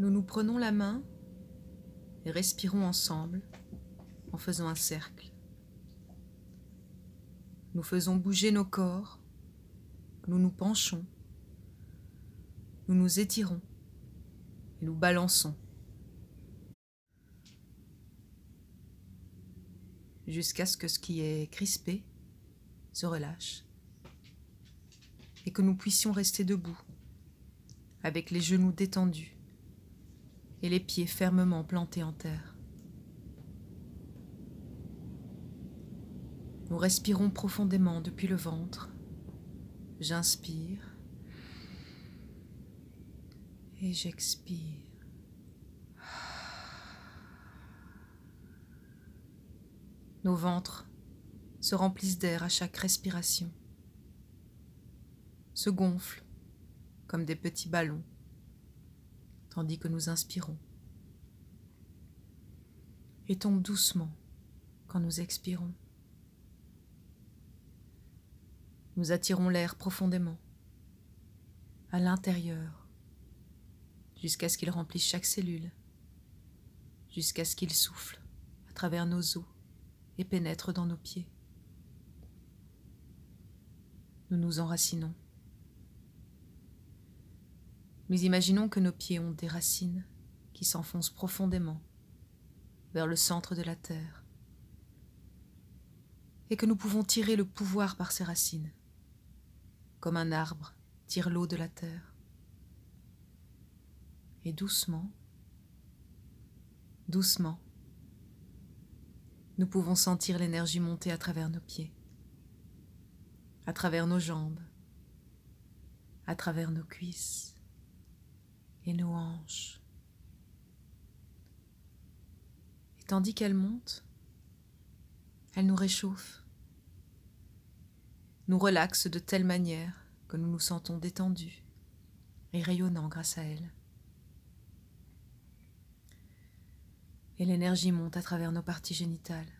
Nous nous prenons la main et respirons ensemble en faisant un cercle. Nous faisons bouger nos corps, nous nous penchons, nous nous étirons et nous balançons. Jusqu'à ce que ce qui est crispé se relâche et que nous puissions rester debout avec les genoux détendus et les pieds fermement plantés en terre. Nous respirons profondément depuis le ventre. J'inspire et j'expire. Nos ventres se remplissent d'air à chaque respiration, se gonflent comme des petits ballons, tandis que nous inspirons, et tombent doucement quand nous expirons. Nous attirons l'air profondément, à l'intérieur, jusqu'à ce qu'il remplisse chaque cellule, jusqu'à ce qu'il souffle à travers nos os et pénètre dans nos pieds. Nous nous enracinons. Nous imaginons que nos pieds ont des racines qui s'enfoncent profondément vers le centre de la terre et que nous pouvons tirer le pouvoir par ces racines, comme un arbre tire l'eau de la terre. Et doucement, doucement, nous pouvons sentir l'énergie monter à travers nos pieds, à travers nos jambes, à travers nos cuisses et nos hanches. Et tandis qu'elle monte, elle nous réchauffe, nous relaxe de telle manière que nous nous sentons détendus et rayonnants grâce à elle. Et l'énergie monte à travers nos parties génitales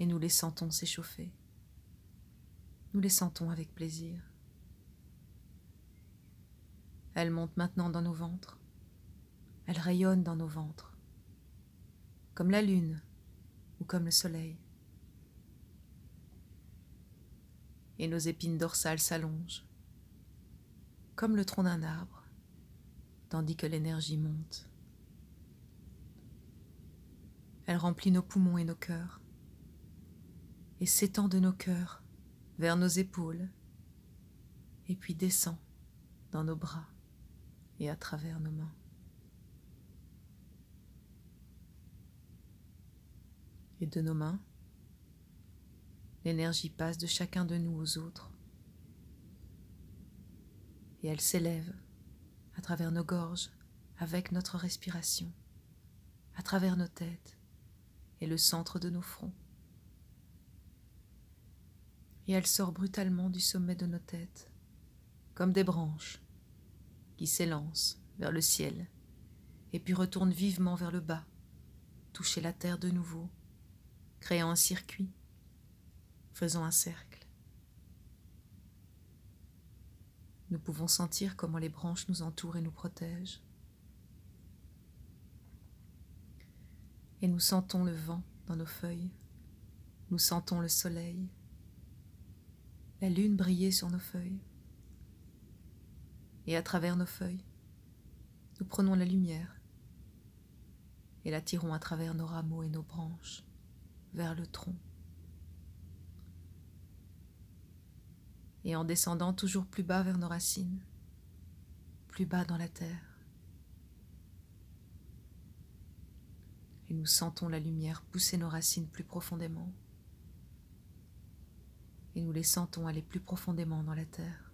et nous les sentons s'échauffer. Nous les sentons avec plaisir. Elle monte maintenant dans nos ventres. Elle rayonne dans nos ventres, comme la lune ou comme le soleil. Et nos épines dorsales s'allongent, comme le tronc d'un arbre, tandis que l'énergie monte. Elle remplit nos poumons et nos cœurs, et s'étend de nos cœurs vers nos épaules, et puis descend dans nos bras et à travers nos mains. Et de nos mains, l'énergie passe de chacun de nous aux autres. Et elle s'élève à travers nos gorges avec notre respiration, à travers nos têtes et le centre de nos fronts. Et elle sort brutalement du sommet de nos têtes, comme des branches s'élance vers le ciel et puis retourne vivement vers le bas, toucher la terre de nouveau, créant un circuit, faisant un cercle. Nous pouvons sentir comment les branches nous entourent et nous protègent. Et nous sentons le vent dans nos feuilles, nous sentons le soleil, la lune briller sur nos feuilles et à travers nos feuilles, nous prenons la lumière et la tirons à travers nos rameaux et nos branches vers le tronc. Et en descendant toujours plus bas vers nos racines, plus bas dans la terre. Et nous sentons la lumière pousser nos racines plus profondément. Et nous les sentons aller plus profondément dans la terre.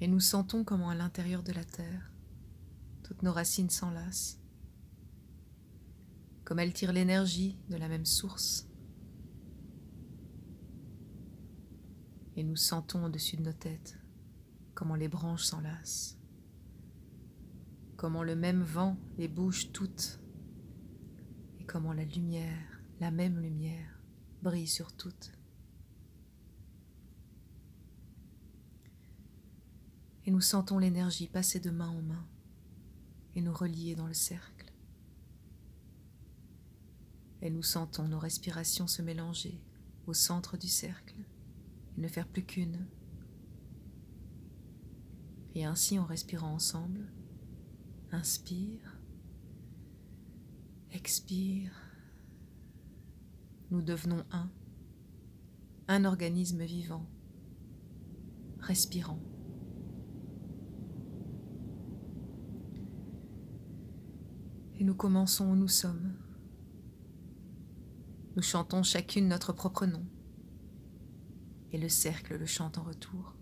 Et nous sentons comment à l'intérieur de la terre, toutes nos racines s'enlacent, comme elles tirent l'énergie de la même source. Et nous sentons au-dessus de nos têtes comment les branches s'enlacent, comment le même vent les bouge toutes, et comment la lumière, la même lumière, brille sur toutes. Et nous sentons l'énergie passer de main en main et nous relier dans le cercle. Et nous sentons nos respirations se mélanger au centre du cercle et ne faire plus qu'une. Et ainsi, en respirant ensemble, inspire, expire, nous devenons un, un organisme vivant, respirant. Et nous commençons où nous sommes. Nous chantons chacune notre propre nom. Et le cercle le chante en retour.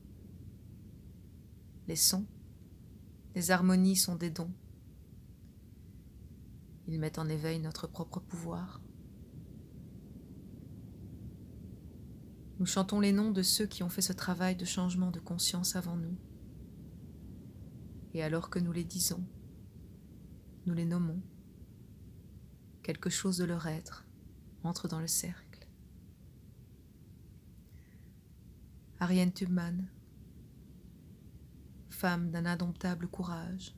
Les sons, les harmonies sont des dons. Ils mettent en éveil notre propre pouvoir. Nous chantons les noms de ceux qui ont fait ce travail de changement de conscience avant nous. Et alors que nous les disons, nous les nommons, quelque chose de leur être entre dans le cercle. Ariane Tubman, femme d'un indomptable courage.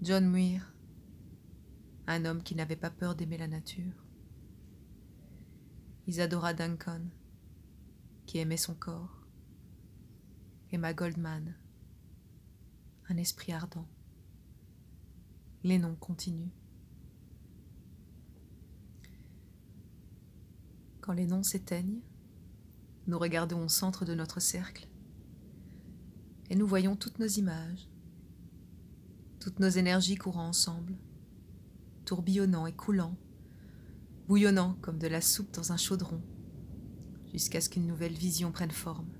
John Muir, un homme qui n'avait pas peur d'aimer la nature. Isadora Duncan, qui aimait son corps. Emma Goldman, un esprit ardent. Les noms continuent. Quand les noms s'éteignent, nous regardons au centre de notre cercle et nous voyons toutes nos images, toutes nos énergies courant ensemble, tourbillonnant et coulant, bouillonnant comme de la soupe dans un chaudron, jusqu'à ce qu'une nouvelle vision prenne forme,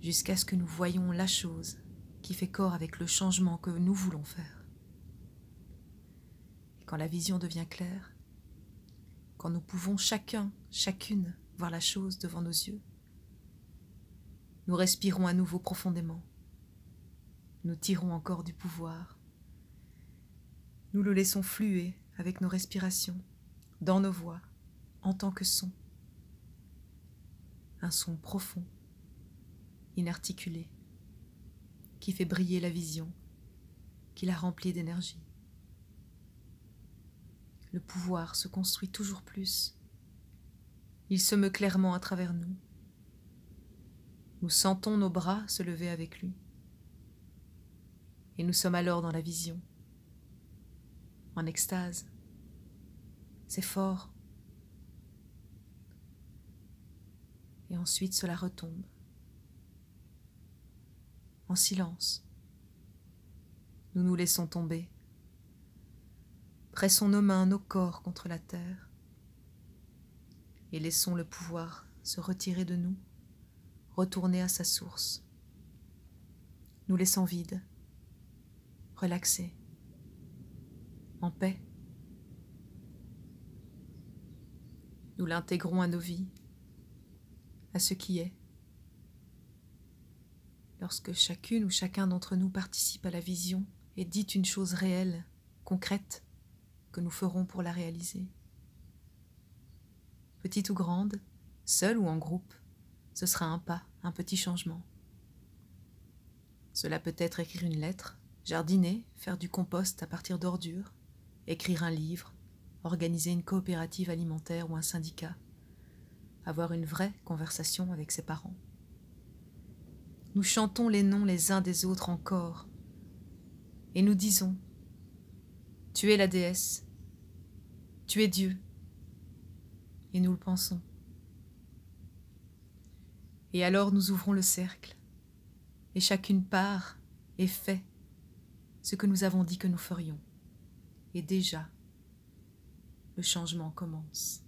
jusqu'à ce que nous voyions la chose qui fait corps avec le changement que nous voulons faire. Quand la vision devient claire, quand nous pouvons chacun, chacune voir la chose devant nos yeux. Nous respirons à nouveau profondément. Nous tirons encore du pouvoir. Nous le laissons fluer avec nos respirations, dans nos voix, en tant que son. Un son profond, inarticulé, qui fait briller la vision, qui la remplit d'énergie le pouvoir se construit toujours plus. Il se meut clairement à travers nous. Nous sentons nos bras se lever avec lui. Et nous sommes alors dans la vision, en extase. C'est fort. Et ensuite cela retombe. En silence, nous nous laissons tomber Pressons nos mains, nos corps contre la terre et laissons le pouvoir se retirer de nous, retourner à sa source. Nous laissons vide, relaxés, en paix. Nous l'intégrons à nos vies, à ce qui est. Lorsque chacune ou chacun d'entre nous participe à la vision et dit une chose réelle, concrète, que nous ferons pour la réaliser. Petite ou grande, seule ou en groupe, ce sera un pas, un petit changement. Cela peut être écrire une lettre, jardiner, faire du compost à partir d'ordures, écrire un livre, organiser une coopérative alimentaire ou un syndicat, avoir une vraie conversation avec ses parents. Nous chantons les noms les uns des autres encore, et nous disons tu es la déesse. Tu es Dieu. Et nous le pensons. Et alors nous ouvrons le cercle, et chacune part et fait ce que nous avons dit que nous ferions. Et déjà, le changement commence.